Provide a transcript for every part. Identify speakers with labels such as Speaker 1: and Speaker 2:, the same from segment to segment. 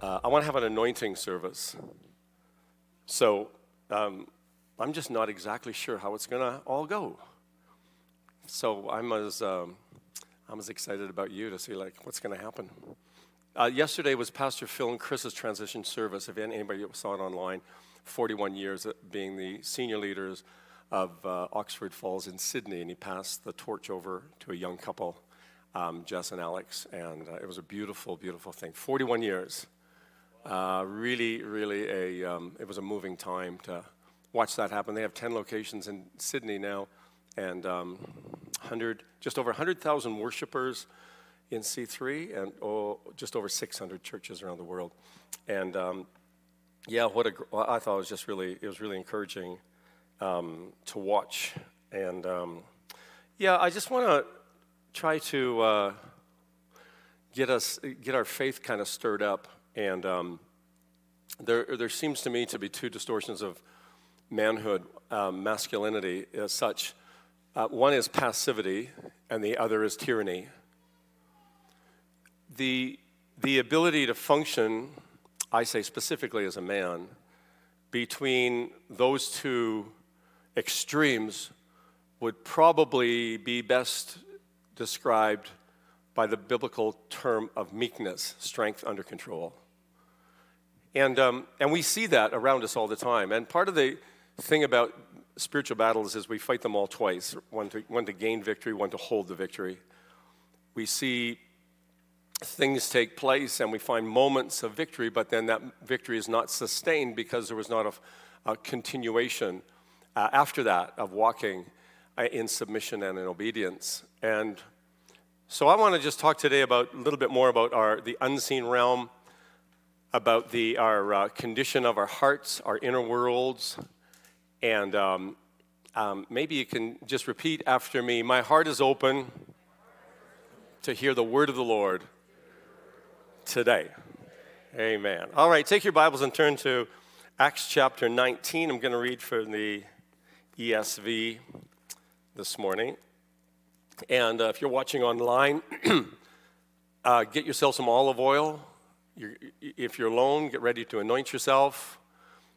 Speaker 1: uh, I want to have an anointing service. So um, I'm just not exactly sure how it's going to all go. So I'm as, um, I'm as excited about you to see like what's going to happen. Uh, yesterday was Pastor Phil and Chris's transition service. If anybody saw it online, 41 years being the senior leaders of uh, Oxford Falls in Sydney, and he passed the torch over to a young couple um, Jess and Alex, and uh, it was a beautiful, beautiful thing. 41 years. Uh, really, really, a, um, it was a moving time to watch that happen. They have 10 locations in Sydney now, and um, 100, just over 100,000 worshipers in C3, and oh, just over 600 churches around the world. And um, yeah, what a, I thought it was just really, it was really encouraging um, to watch. And um, yeah, I just want to try to uh, get us get our faith kind of stirred up. And um, there there seems to me to be two distortions of manhood, um, masculinity as such. Uh, one is passivity, and the other is tyranny. The the ability to function, I say specifically as a man, between those two extremes would probably be best described by the biblical term of meekness, strength under control. And, um, and we see that around us all the time. And part of the thing about spiritual battles is we fight them all twice one to, one to gain victory, one to hold the victory. We see things take place and we find moments of victory, but then that victory is not sustained because there was not a, a continuation uh, after that of walking uh, in submission and in obedience. And so I want to just talk today about a little bit more about our the unseen realm, about the our uh, condition of our hearts, our inner worlds, and um, um, maybe you can just repeat after me. My heart is open to hear the word of the Lord today. Amen. All right, take your Bibles and turn to Acts chapter 19. I'm going to read from the ESV this morning. And uh, if you're watching online, uh, get yourself some olive oil. You're, if you're alone, get ready to anoint yourself,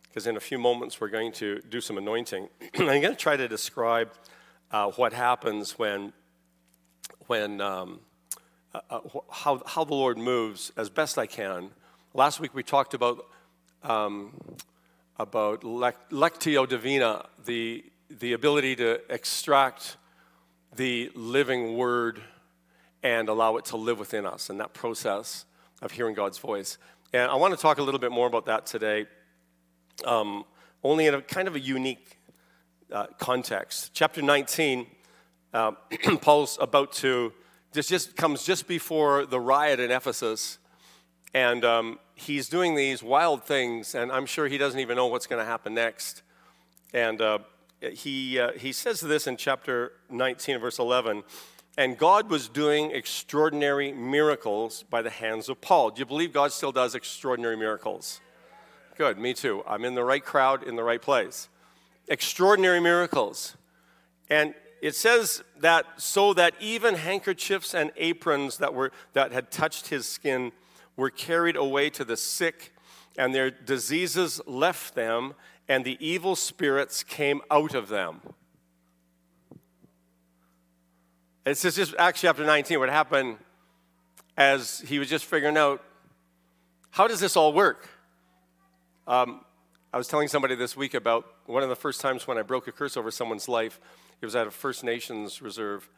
Speaker 1: because in a few moments we're going to do some anointing. I'm going to try to describe uh, what happens when, when um, uh, uh, how, how the Lord moves as best I can. Last week we talked about um, about lectio divina, the the ability to extract the living word and allow it to live within us and that process of hearing God's voice. And I want to talk a little bit more about that today, um, only in a kind of a unique uh, context. Chapter 19, uh, Paul's about to, this just comes just before the riot in Ephesus. And um, he's doing these wild things, and I'm sure he doesn't even know what's going to happen next. And uh, he, uh, he says this in chapter 19, verse 11. And God was doing extraordinary miracles by the hands of Paul. Do you believe God still does extraordinary miracles? Good, me too. I'm in the right crowd, in the right place. Extraordinary miracles. And it says that so that even handkerchiefs and aprons that, were, that had touched his skin were carried away to the sick, and their diseases left them, and the evil spirits came out of them. It's just Acts chapter 19, what happened as he was just figuring out how does this all work? Um, I was telling somebody this week about one of the first times when I broke a curse over someone's life. It was at a First Nations reserve,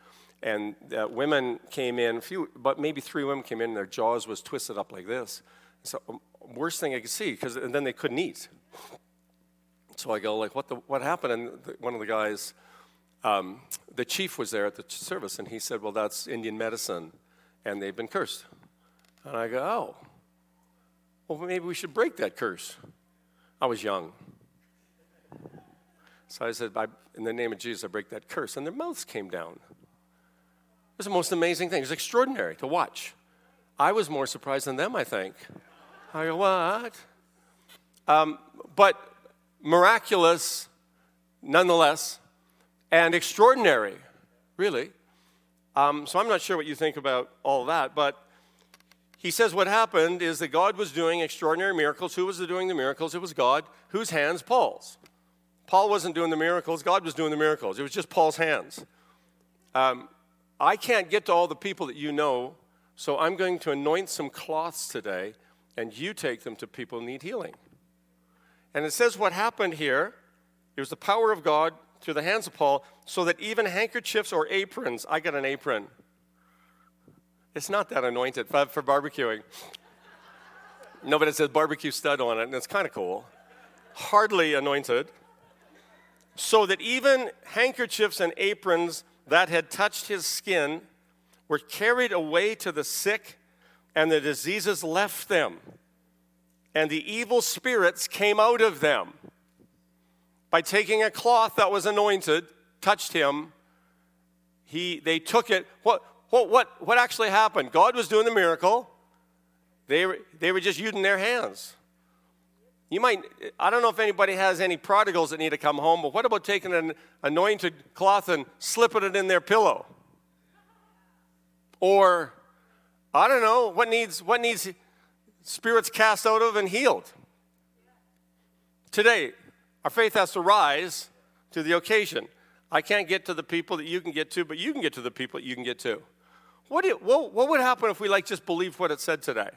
Speaker 1: and uh, women came in, few, but maybe three women came in, and their jaws was twisted up like this. So, um, worst thing I could see, because and then they couldn't eat. So I go, like, what, the, what happened? And the, one of the guys, um, the chief was there at the service, and he said, well, that's Indian medicine, and they've been cursed. And I go, oh. well, maybe we should break that curse. I was young. So I said, in the name of Jesus, I break that curse. And their mouths came down. It was the most amazing thing. It was extraordinary to watch. I was more surprised than them, I think. I go, what? Um, but miraculous nonetheless, and extraordinary, really. Um, so I'm not sure what you think about all that, but he says what happened is that God was doing extraordinary miracles. Who was doing the miracles? It was God. Whose hands? Paul's. Paul wasn't doing the miracles, God was doing the miracles. It was just Paul's hands. Um, I can't get to all the people that you know, so I'm going to anoint some cloths today, and you take them to people who need healing. And it says what happened here it was the power of God through the hands of Paul, so that even handkerchiefs or aprons, I got an apron. It's not that anointed for, for barbecuing. No, but it says barbecue stud on it, and it's kind of cool. Hardly anointed. So that even handkerchiefs and aprons that had touched his skin were carried away to the sick, and the diseases left them, and the evil spirits came out of them by taking a cloth that was anointed, touched him. He, they took it. What, what, what, what actually happened? God was doing the miracle. They were, they were just using their hands. You might, I don't know if anybody has any prodigals that need to come home, but what about taking an anointed cloth and slipping it in their pillow? Or, I don't know, what needs, what needs spirits cast out of and healed? Today, our faith has to rise to the occasion. I can't get to the people that you can get to, but you can get to the people that you can get to. What, you, what, what would happen if we like just believed what it said today?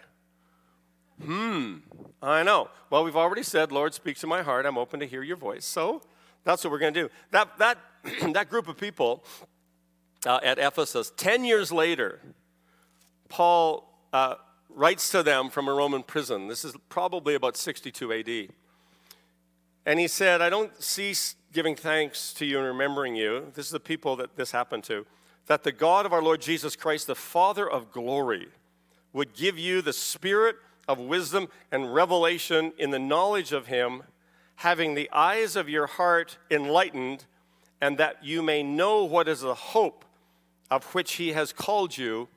Speaker 1: Hmm, I know. Well, we've already said, Lord, speak to my heart. I'm open to hear your voice. So that's what we're going to do. That, that, that group of people uh, at Ephesus, 10 years later, Paul uh, writes to them from a Roman prison. This is probably about 62 AD. And he said, I don't cease giving thanks to you and remembering you. This is the people that this happened to. That the God of our Lord Jesus Christ, the Father of glory, would give you the spirit of wisdom and revelation in the knowledge of him, having the eyes of your heart enlightened, and that you may know what is the hope of which he has called you,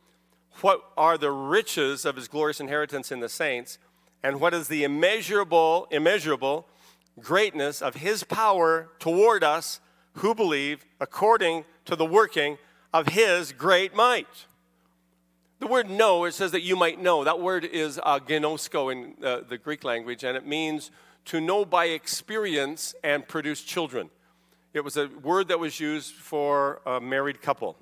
Speaker 1: what are the riches of his glorious inheritance in the saints, and what is the immeasurable, immeasurable greatness of his power toward us who believe according to the working of his great might. The word know, it says that you might know. That word is uh, gnosko in uh, the Greek language, and it means to know by experience and produce children. It was a word that was used for a married couple.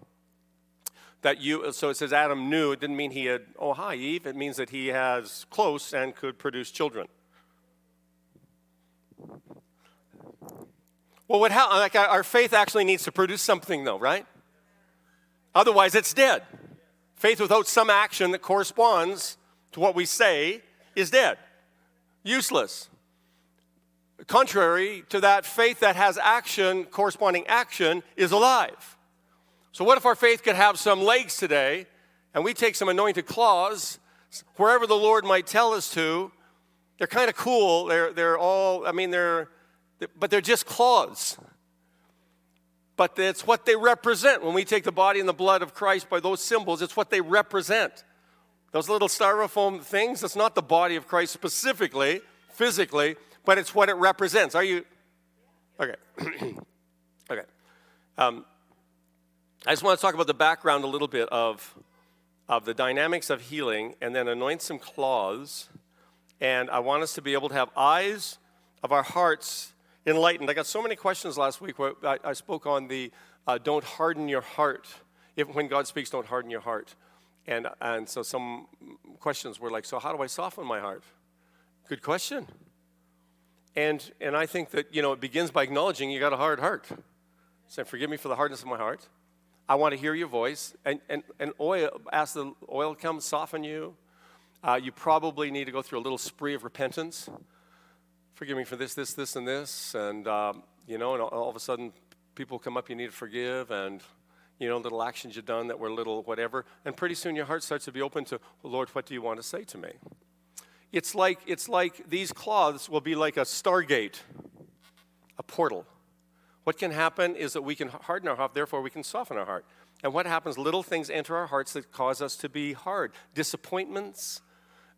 Speaker 1: That you, so it says Adam knew. It didn't mean he had, oh, hi, Eve. It means that he has close and could produce children. Well, what how, like our faith actually needs to produce something, though, right? Otherwise, it's dead. Faith without some action that corresponds to what we say is dead, useless. Contrary to that, faith that has action, corresponding action, is alive. So, what if our faith could have some legs today and we take some anointed claws wherever the Lord might tell us to? They're kind of cool. They're, they're all, I mean, they're, but they're just claws. But it's what they represent. When we take the body and the blood of Christ by those symbols, it's what they represent. Those little styrofoam things, it's not the body of Christ specifically, physically, but it's what it represents. Are you? Okay. okay. Um, I just want to talk about the background a little bit of, of the dynamics of healing and then anoint some claws. And I want us to be able to have eyes of our hearts enlightened. I got so many questions last week where I, I spoke on the uh, don't harden your heart. If, when God speaks, don't harden your heart. And, and so some questions were like, so how do I soften my heart? Good question. And, and I think that, you know, it begins by acknowledging you got a hard heart. Say, forgive me for the hardness of my heart. I want to hear your voice. And, and, and oil, ask the oil come soften you. Uh, you probably need to go through a little spree of repentance forgive me for this, this, this, and this. And, um, you know, and all of a sudden people come up you need to forgive and, you know, little actions you've done that were little whatever. And pretty soon your heart starts to be open to, well, Lord, what do you want to say to me? It's like, it's like these cloths will be like a stargate, a portal. What can happen is that we can harden our heart, therefore, we can soften our heart. And what happens? Little things enter our hearts that cause us to be hard. Disappointments,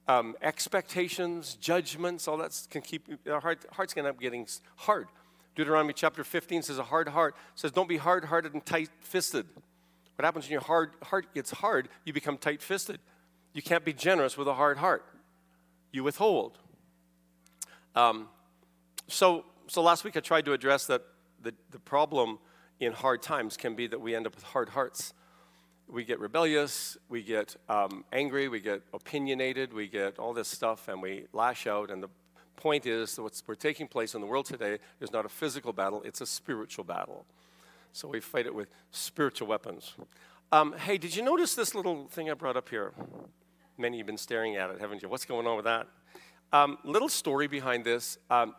Speaker 1: um, expectations, judgments, all that can keep our heart, hearts can end up getting hard. Deuteronomy chapter 15 says, A hard heart says, Don't be hard hearted and tight fisted. What happens when your hard, heart gets hard? You become tight fisted. You can't be generous with a hard heart, you withhold. Um, so, so last week I tried to address that the, the problem in hard times can be that we end up with hard hearts. We get rebellious, we get um, angry, we get opinionated, we get all this stuff, and we lash out. And the point is that what's we're taking place in the world today is not a physical battle, it's a spiritual battle. So we fight it with spiritual weapons. Um, hey, did you notice this little thing I brought up here? Many of you have been staring at it, haven't you? What's going on with that? Um, little story behind this. Um,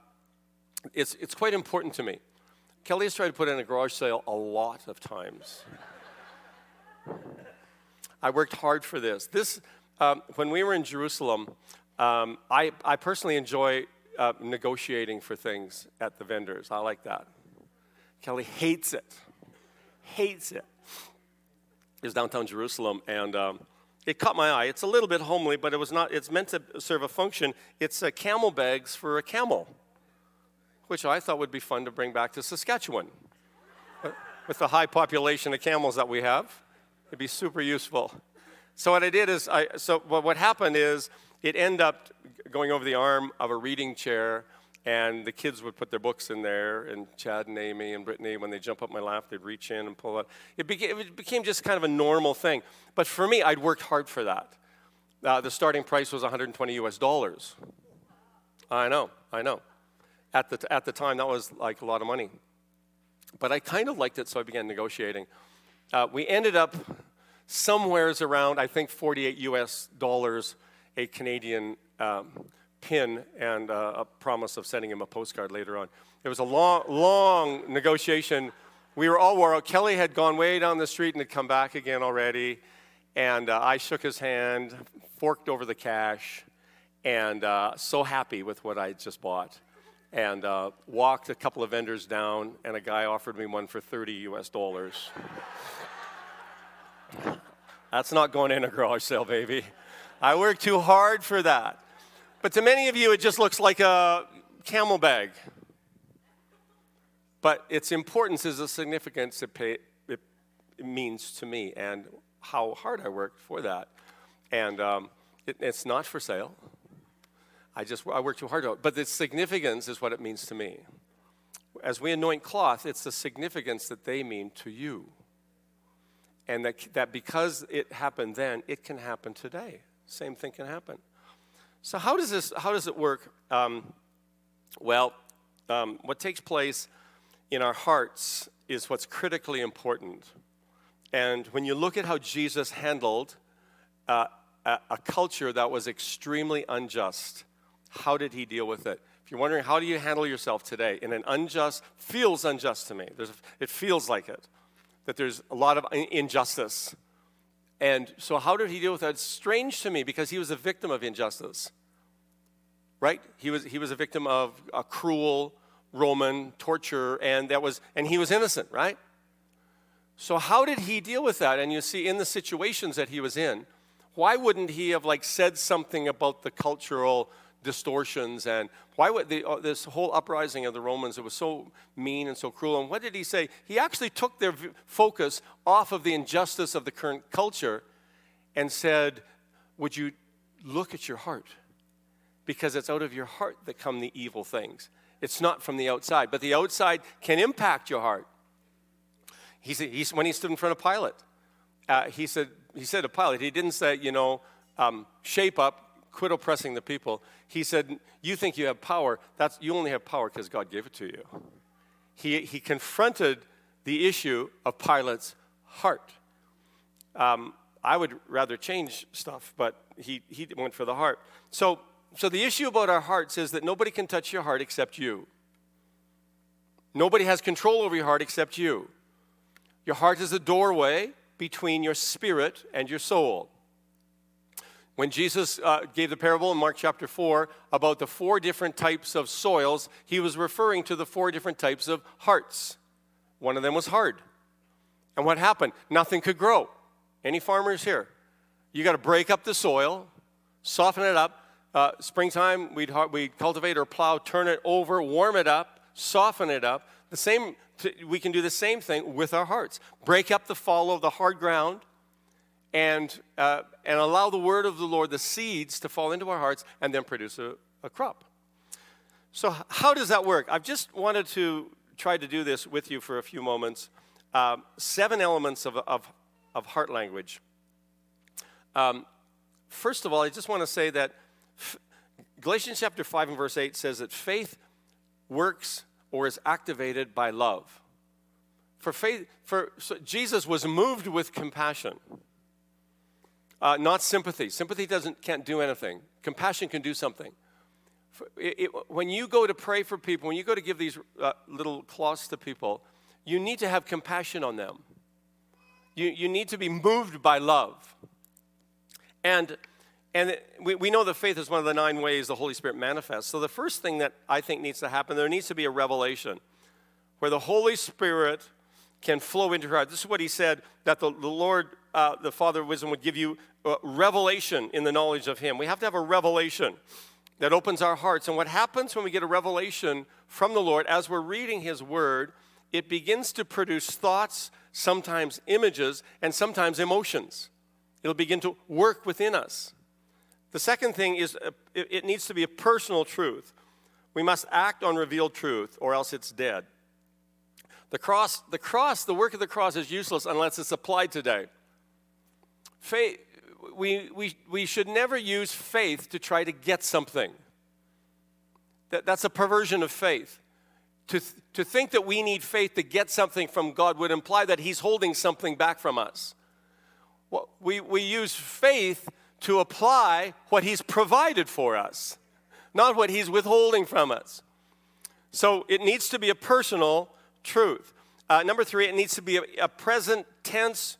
Speaker 1: it's, it's quite important to me. Kelly has tried to put in a garage sale a lot of times. I worked hard for this. This, um, when we were in Jerusalem, um, I, I personally enjoy uh, negotiating for things at the vendors. I like that. Kelly hates it. Hates it. It was downtown Jerusalem, and um, it caught my eye. It's a little bit homely, but it was not. It's meant to serve a function. It's uh, camel bags for a camel which I thought would be fun to bring back to Saskatchewan. With the high population of camels that we have, it'd be super useful. So what I did is, I, so what happened is, it ended up going over the arm of a reading chair, and the kids would put their books in there, and Chad and Amy and Brittany, when they jump up my lap, they'd reach in and pull it. It became, it became just kind of a normal thing. But for me, I'd worked hard for that. Uh, the starting price was 120 US dollars. I know, I know at the, at the time, that was like a lot of money. But I kind of liked it, so I began negotiating. Uh, we ended up somewheres around, I think, 48 US dollars a Canadian um, pin and uh, a promise of sending him a postcard later on. It was a long, long negotiation. We were all wore out. Kelly had gone way down the street and had come back again already. And uh, I shook his hand, forked over the cash, and uh, so happy with what I just bought and uh, walked a couple of vendors down, and a guy offered me one for 30 US dollars. That's not going in a garage sale, baby. I worked too hard for that. But to many of you, it just looks like a camel bag. But its importance is the significance it, pay, it, it means to me and how hard I worked for that. And um, it, it's not for sale. I just I work too hard to But the significance is what it means to me. As we anoint cloth, it's the significance that they mean to you. And that, that because it happened then, it can happen today. Same thing can happen. So how does this how does it work? Um, well, um, what takes place in our hearts is what's critically important. And when you look at how Jesus handled uh, a, a culture that was extremely unjust, how did he deal with it? If you're wondering, how do you handle yourself today in an unjust, feels unjust to me. There's, it feels like it, that there's a lot of injustice. And so, how did he deal with that? It's strange to me because he was a victim of injustice, right? He was, he was a victim of a cruel Roman torture, and, that was, and he was innocent, right? So, how did he deal with that? And you see, in the situations that he was in, why wouldn't he have like said something about the cultural distortions and why would the, uh, this whole uprising of the Romans, it was so mean and so cruel. And what did he say? He actually took their focus off of the injustice of the current culture and said, Would you look at your heart? Because it's out of your heart that come the evil things. It's not from the outside, but the outside can impact your heart. He said, he's, when he stood in front of Pilate, uh, he, said, he said to Pilate, he didn't say, you know, um, shape up, quit oppressing the people. He said, You think you have power. That's, you only have power because God gave it to you. He, he confronted the issue of Pilate's heart. Um, I would rather change stuff, but he, he went for the heart. So, so the issue about our hearts is that nobody can touch your heart except you. Nobody has control over your heart except you. Your heart is a doorway between your spirit and your soul. When Jesus uh, gave the parable in Mark chapter 4 about the four different types of soils, he was referring to the four different types of hearts. One of them was hard. And what happened? Nothing could grow. Any farmers here? You got to break up the soil, soften it up. Uh, springtime, we'd, we'd cultivate or plow, turn it over, warm it up, soften it up. The same, we can do the same thing with our hearts. Break up the fallow of the hard ground and, uh, and allow the word of the Lord, the seeds, to fall into our hearts and then produce a, a crop. So, how does that work? I've just wanted to try to do this with you for a few moments. Um, seven elements of, of, of heart language. Um, first of all, I just want to say that f- Galatians chapter 5 and verse 8 says that faith works or is activated by love. For faith, for so Jesus was moved with compassion, uh, not sympathy. Sympathy doesn't can't do anything. Compassion can do something. It, it, when you go to pray for people, when you go to give these uh, little cloths to people, you need to have compassion on them. You, you need to be moved by love. And, and we, we know that faith is one of the nine ways the Holy Spirit manifests. So the first thing that I think needs to happen, there needs to be a revelation where the Holy Spirit can flow into your heart. This is what he said that the, the Lord, uh, the Father of wisdom, would give you uh, revelation in the knowledge of Him. We have to have a revelation that opens our hearts. And what happens when we get a revelation from the Lord as we're reading His Word, it begins to produce thoughts, sometimes images, and sometimes emotions. It'll begin to work within us. The second thing is uh, it needs to be a personal truth. We must act on revealed truth, or else it's dead. The cross, the cross, the work of the cross is useless unless it's applied today. Faith, we, we, we should never use faith to try to get something. That, that's a perversion of faith. To, to think that we need faith to get something from God would imply that He's holding something back from us. Well, we, we use faith to apply what He's provided for us, not what He's withholding from us. So it needs to be a personal truth. Uh, number three, it needs to be a, a present tense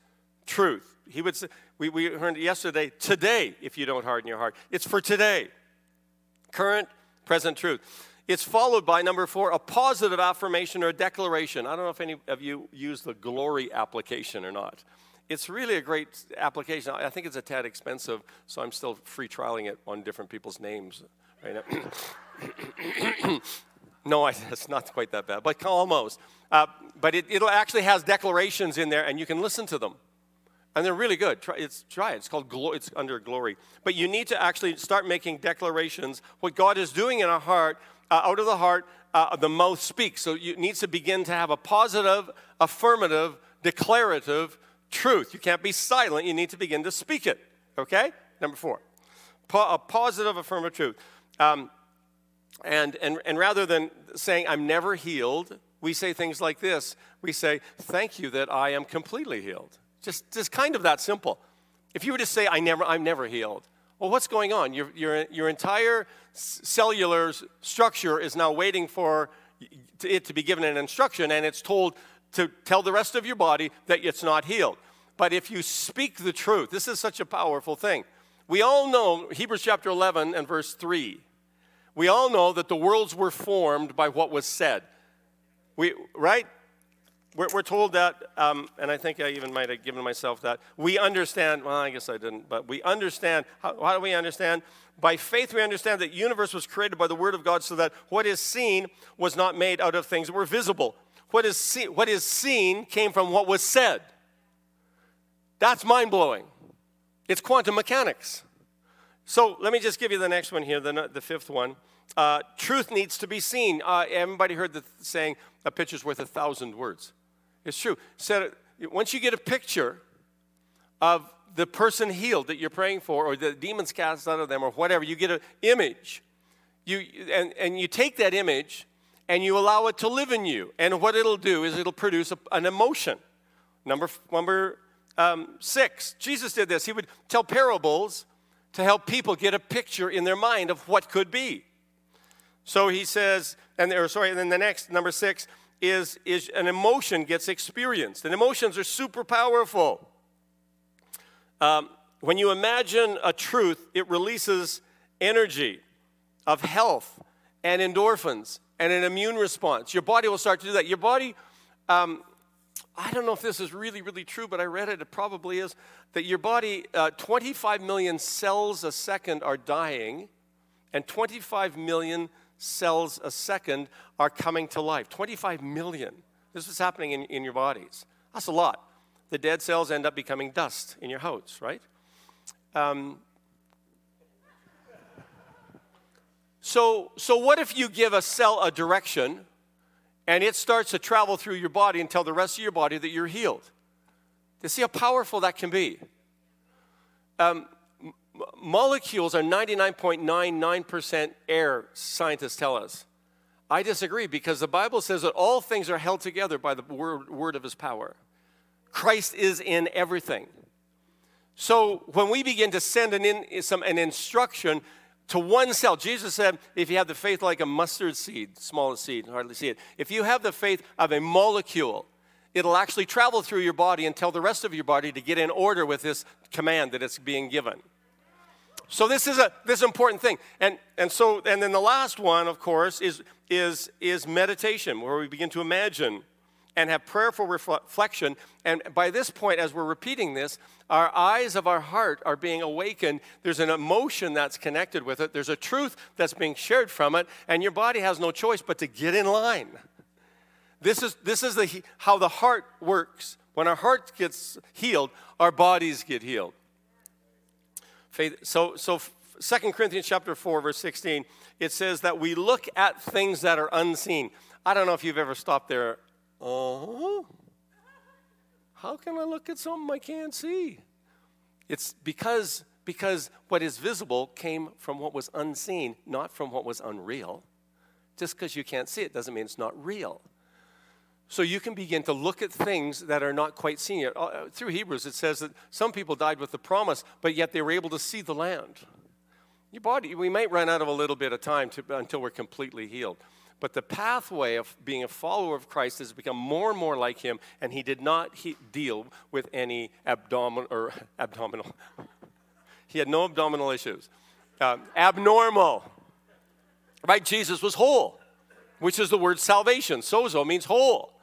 Speaker 1: truth. He would say, we, we heard yesterday, today, if you don't harden your heart. It's for today. Current, present truth. It's followed by number four, a positive affirmation or a declaration. I don't know if any of you use the glory application or not. It's really a great application. I think it's a tad expensive, so I'm still free trialing it on different people's names right now. no, I, it's not quite that bad, but almost. Uh, but it it actually has declarations in there, and you can listen to them and they're really good. Try, it's, try it. It's called glo- it's under glory. But you need to actually start making declarations. What God is doing in our heart, uh, out of the heart, uh, the mouth speaks. So you need to begin to have a positive, affirmative, declarative truth. You can't be silent. You need to begin to speak it. Okay. Number four, po- a positive, affirmative truth. Um, and, and, and rather than saying, I'm never healed, we say things like this. We say, Thank you that I am completely healed. Just, just kind of that simple. If you were to say, I never, I'm never healed, well, what's going on? Your, your, your entire cellular structure is now waiting for it to be given an instruction, and it's told to tell the rest of your body that it's not healed. But if you speak the truth, this is such a powerful thing. We all know, Hebrews chapter 11 and verse 3, we all know that the worlds were formed by what was said. We, right? We're, we're told that, um, and I think I even might have given myself that. We understand, well, I guess I didn't, but we understand. How, how do we understand? By faith, we understand that universe was created by the Word of God so that what is seen was not made out of things that were visible. What is, see, what is seen came from what was said. That's mind blowing. It's quantum mechanics. So let me just give you the next one here, the, the fifth one. Uh, truth needs to be seen. Uh, everybody heard the saying, a picture's worth a thousand words. It's true. So once you get a picture of the person healed that you're praying for, or the demons cast out of them, or whatever, you get an image. You, and, and you take that image and you allow it to live in you. And what it'll do is it'll produce a, an emotion. Number, number um, six, Jesus did this. He would tell parables to help people get a picture in their mind of what could be. So he says, and or sorry, and then the next, number six, is, is an emotion gets experienced. And emotions are super powerful. Um, when you imagine a truth, it releases energy of health and endorphins and an immune response. Your body will start to do that. Your body, um, I don't know if this is really, really true, but I read it, it probably is, that your body, uh, 25 million cells a second are dying, and 25 million cells a second are coming to life. 25 million. This is happening in, in your bodies. That's a lot. The dead cells end up becoming dust in your house, right? Um, so, so what if you give a cell a direction and it starts to travel through your body and tell the rest of your body that you're healed? You see how powerful that can be. Um, molecules are 99.99% air, scientists tell us. I disagree because the Bible says that all things are held together by the word, word of his power. Christ is in everything. So when we begin to send an, in, some, an instruction to one cell, Jesus said, if you have the faith like a mustard seed, smallest seed, hardly see it, if you have the faith of a molecule, it'll actually travel through your body and tell the rest of your body to get in order with this command that it's being given. So this is a this is an important thing. And and so and then the last one, of course, is is is meditation, where we begin to imagine and have prayerful reflection. And by this point, as we're repeating this, our eyes of our heart are being awakened. There's an emotion that's connected with it, there's a truth that's being shared from it, and your body has no choice but to get in line. This is, this is the, how the heart works. When our heart gets healed, our bodies get healed. Faith, so, so 2 Corinthians chapter 4, verse 16, it says that we look at things that are unseen. I don't know if you've ever stopped there uh-huh. How can I look at something I can't see? It's because because what is visible came from what was unseen, not from what was unreal. Just because you can't see it doesn't mean it's not real. So you can begin to look at things that are not quite seen yet. Uh, through Hebrews, it says that some people died with the promise, but yet they were able to see the land. Your body, we might run out of a little bit of time to, until we're completely healed. But the pathway of being a follower of Christ has become more and more like him, and he did not he, deal with any abdominal or abdominal. he had no abdominal issues. Uh, abnormal. Right? Jesus was whole, which is the word salvation. Sozo means whole.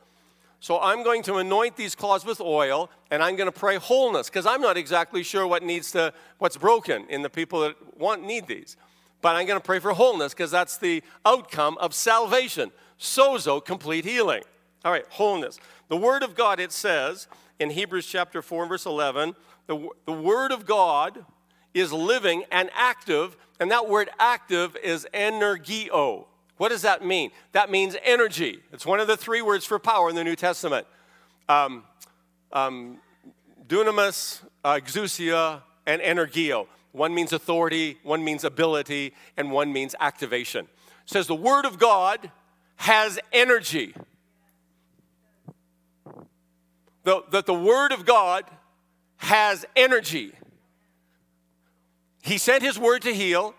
Speaker 1: So I'm going to anoint these claws with oil, and I'm going to pray wholeness because I'm not exactly sure what needs to, what's broken in the people that want need these. But I'm going to pray for wholeness because that's the outcome of salvation. Sozo, complete healing. All right, wholeness. The Word of God, it says in Hebrews chapter 4, verse 11, the, the Word of God is living and active, and that word active is energio. What does that mean? That means energy. It's one of the three words for power in the New Testament. Um, um, dunamis, uh, exousia, and energio. One means authority, one means ability, and one means activation. It says the Word of God has energy. The, that the Word of God has energy. He sent His Word to heal,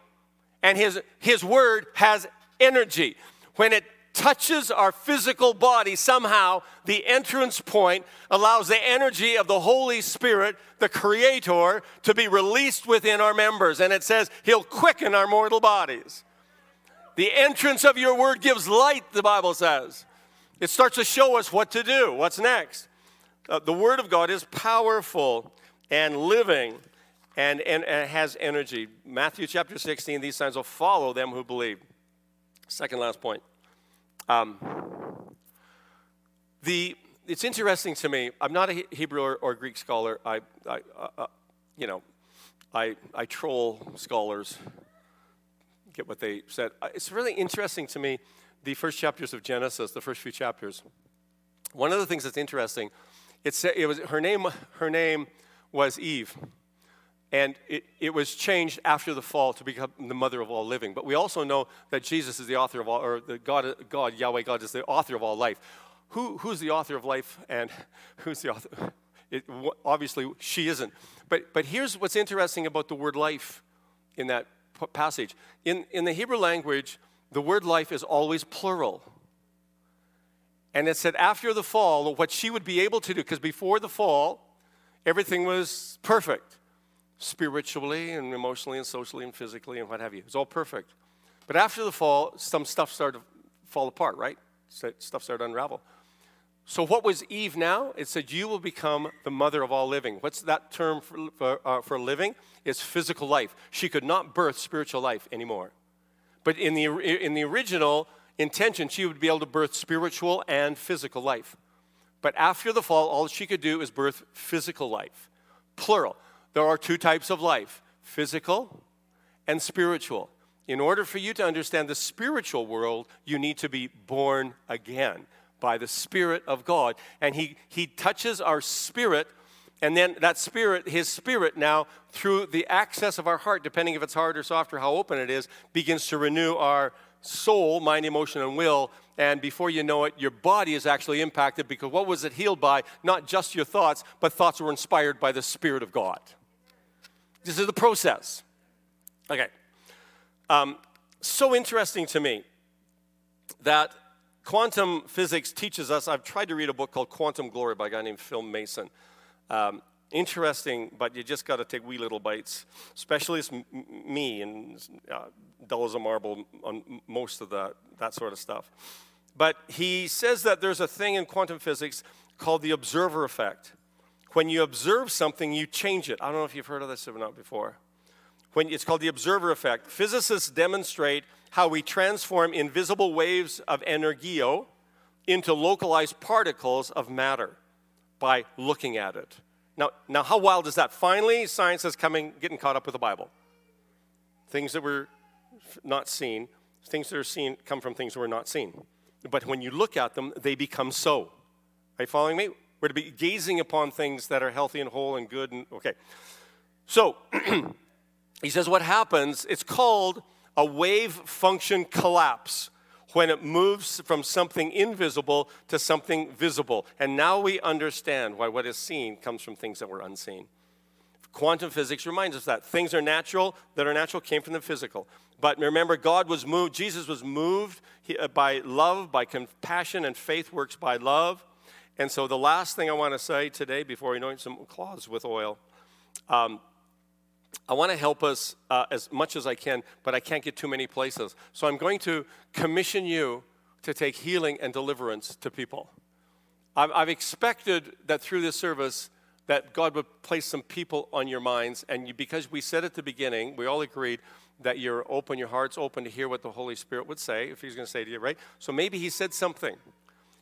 Speaker 1: and His, his Word has energy. When it touches our physical body, somehow the entrance point allows the energy of the Holy Spirit, the Creator, to be released within our members. And it says, He'll quicken our mortal bodies. The entrance of your word gives light, the Bible says. It starts to show us what to do, what's next. Uh, the Word of God is powerful and living and, and, and has energy. Matthew chapter 16, these signs will follow them who believe. Second last point. Um, the, it's interesting to me. I'm not a Hebrew or, or Greek scholar. I, I uh, uh, you know, I, I troll scholars, get what they said. It's really interesting to me, the first chapters of Genesis, the first few chapters. One of the things that's interesting, it's, it was, her, name, her name was Eve. And it, it was changed after the fall to become the mother of all living. But we also know that Jesus is the author of all, or the God, God Yahweh God is the author of all life. Who, who's the author of life and who's the author? It, obviously, she isn't. But, but here's what's interesting about the word life in that passage. In, in the Hebrew language, the word life is always plural. And it said after the fall, what she would be able to do, because before the fall, everything was perfect. Spiritually and emotionally and socially and physically and what have you. It's all perfect. But after the fall, some stuff started to fall apart, right? Stuff started to unravel. So, what was Eve now? It said, You will become the mother of all living. What's that term for, for, uh, for living? It's physical life. She could not birth spiritual life anymore. But in the, in the original intention, she would be able to birth spiritual and physical life. But after the fall, all she could do is birth physical life. Plural. There are two types of life physical and spiritual. In order for you to understand the spiritual world, you need to be born again by the Spirit of God. And He, he touches our spirit, and then that spirit, His spirit now, through the access of our heart, depending if it's hard or soft or how open it is, begins to renew our soul, mind, emotion, and will. And before you know it, your body is actually impacted because what was it healed by? Not just your thoughts, but thoughts were inspired by the Spirit of God. This is the process. Okay. Um, so interesting to me that quantum physics teaches us. I've tried to read a book called Quantum Glory by a guy named Phil Mason. Um, interesting, but you just got to take wee little bites. Specialist m- me and uh, dull as a marble on most of that that sort of stuff. But he says that there's a thing in quantum physics called the observer effect. When you observe something, you change it. I don't know if you've heard of this or not before. When it's called the observer effect. Physicists demonstrate how we transform invisible waves of energio into localized particles of matter by looking at it. Now, now how wild is that? Finally, science is coming, getting caught up with the Bible. Things that were not seen, things that are seen come from things that were not seen. But when you look at them, they become so. Are you following me? We're to be gazing upon things that are healthy and whole and good and okay. So he says what happens, it's called a wave function collapse when it moves from something invisible to something visible. And now we understand why what is seen comes from things that were unseen. Quantum physics reminds us that things are natural, that are natural came from the physical. But remember, God was moved, Jesus was moved uh, by love, by compassion, and faith works by love. And so, the last thing I want to say today before we anoint some cloths with oil um, I want to help us uh, as much as I can, but I can't get too many places. So I'm going to commission you to take healing and deliverance to people. I've, I've expected that through this service, that God would place some people on your minds, and you, because we said at the beginning, we all agreed that you're open, your heart's open to hear what the Holy Spirit would say, if He's going to say to you, right? So maybe He said something.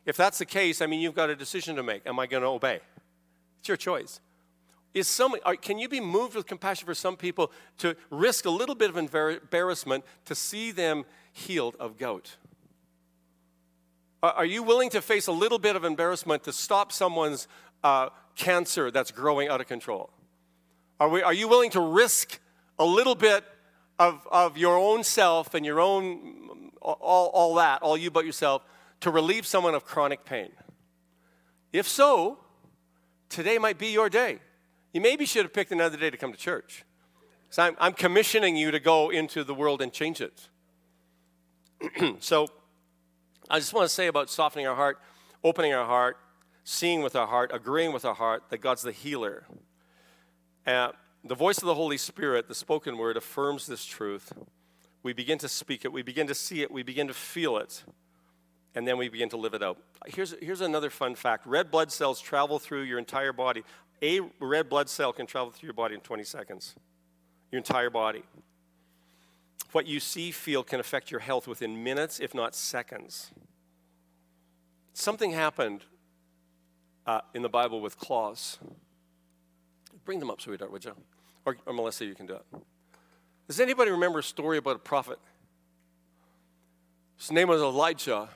Speaker 1: If that's the case, I mean, you've got a decision to make. Am I going to obey? It's your choice. Is some, can you be moved with compassion for some people to risk a little bit of embarrassment to see them healed of gout? Are you willing to face a little bit of embarrassment to stop someone's uh, cancer that's growing out of control? Are, we, are you willing to risk a little bit of, of your own self and your own, all, all that, all you but yourself, to relieve someone of chronic pain? If so, today might be your day. You maybe should have picked another day to come to church. So I'm, I'm commissioning you to go into the world and change it. so I just want to say about softening our heart, opening our heart, seeing with our heart, agreeing with our heart that God's the healer. Uh, the voice of the Holy Spirit, the spoken word, affirms this truth. We begin to speak it, we begin to see it, we begin to feel it, and then we begin to live it out. Here's, here's another fun fact red blood cells travel through your entire body a red blood cell can travel through your body in 20 seconds, your entire body. What you see, feel can affect your health within minutes, if not seconds. Something happened uh, in the Bible with claws. Bring them up, sweetheart, would you? Or, or Melissa, you can do it. Does anybody remember a story about a prophet? His name was Elijah.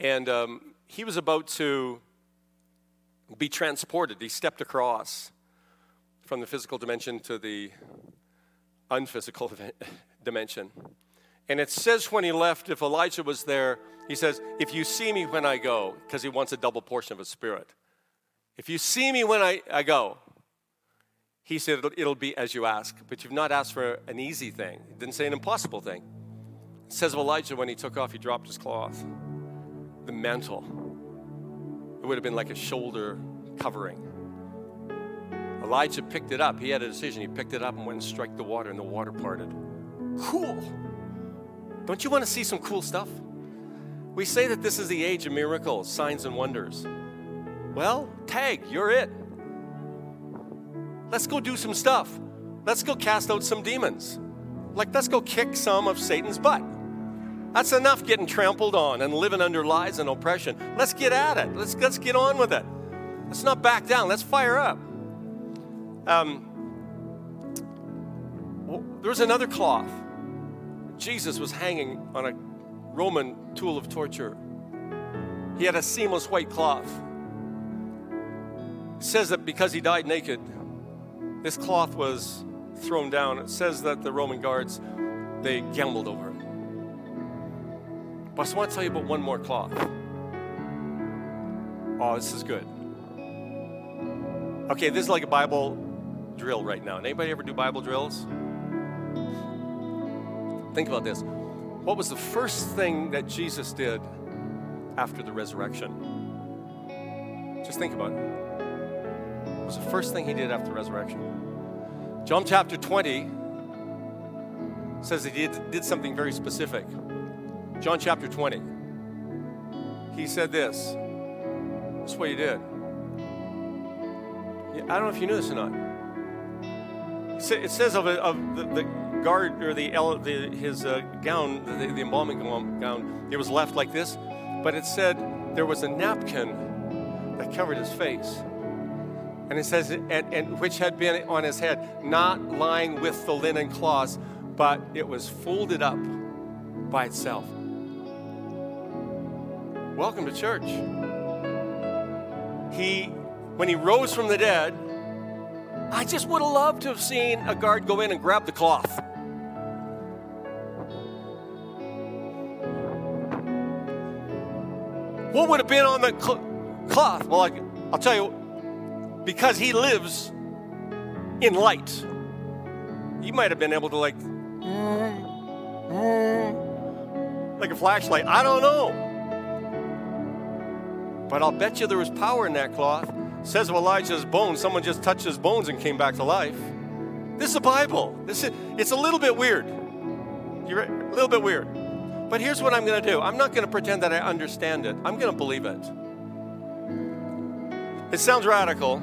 Speaker 1: And um, he was about to be transported. He stepped across from the physical dimension to the unphysical dimension. And it says when he left, if Elijah was there, he says, If you see me when I go, because he wants a double portion of his spirit. If you see me when I, I go, he said, it'll, it'll be as you ask. But you've not asked for an easy thing. He didn't say an impossible thing. It says of Elijah, when he took off, he dropped his cloth, the mantle. It would have been like a shoulder covering. Elijah picked it up. He had a decision. He picked it up and went and struck the water, and the water parted. Cool. Don't you want to see some cool stuff? We say that this is the age of miracles, signs, and wonders. Well, tag, you're it. Let's go do some stuff. Let's go cast out some demons. Like, let's go kick some of Satan's butt. That's enough getting trampled on and living under lies and oppression. Let's get at it. Let's, let's get on with it. Let's not back down. Let's fire up. Um, well, there was another cloth. Jesus was hanging on a Roman tool of torture. He had a seamless white cloth. It says that because he died naked, this cloth was thrown down. It says that the Roman guards, they gambled over. But I just want to tell you about one more cloth. Oh, this is good. Okay, this is like a Bible drill right now. Anybody ever do Bible drills? Think about this. What was the first thing that Jesus did after the resurrection? Just think about it. What was the first thing he did after the resurrection? John chapter 20 says he did something very specific. John chapter 20. He said this. That's what he did. I don't know if you knew this or not. It says of, of the, the guard or the, the his uh, gown, the, the embalming gown, it was left like this, but it said there was a napkin that covered his face. And it says, and, and which had been on his head, not lying with the linen cloths, but it was folded up by itself. Welcome to church. He, when he rose from the dead, I just would have loved to have seen a guard go in and grab the cloth. What would have been on the cl- cloth? Well, I, I'll tell you, because he lives in light, you might have been able to, like, like a flashlight. I don't know. But I'll bet you there was power in that cloth. Says of Elijah's bones, someone just touched his bones and came back to life. This is the Bible. This is, it's a little bit weird. You're a little bit weird. But here's what I'm going to do I'm not going to pretend that I understand it, I'm going to believe it. It sounds radical.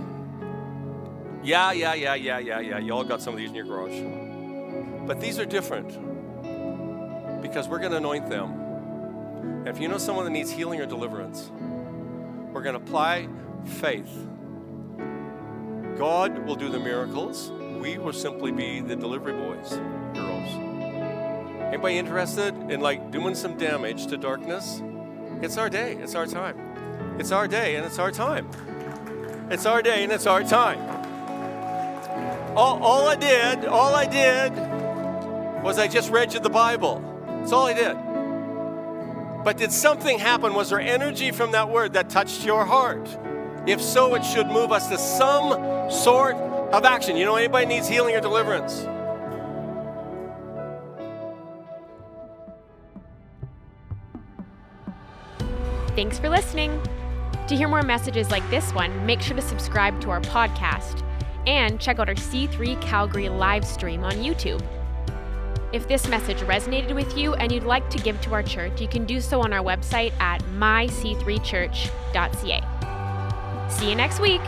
Speaker 1: Yeah, yeah, yeah, yeah, yeah, yeah. You all got some of these in your garage. But these are different because we're going to anoint them. If you know someone that needs healing or deliverance, we're going to apply faith. God will do the miracles. We will simply be the delivery boys, girls. Anybody interested in like doing some damage to darkness? It's our day. It's our time. It's our day and it's our time. It's our day and it's our time. All, all I did, all I did was I just read you the Bible. That's all I did. But did something happen? Was there energy from that word that touched your heart? If so, it should move us to some sort of action. You know, anybody needs healing or deliverance?
Speaker 2: Thanks for listening. To hear more messages like this one, make sure to subscribe to our podcast and check out our C3 Calgary live stream on YouTube. If this message resonated with you and you'd like to give to our church, you can do so on our website at myc3church.ca. See you next week.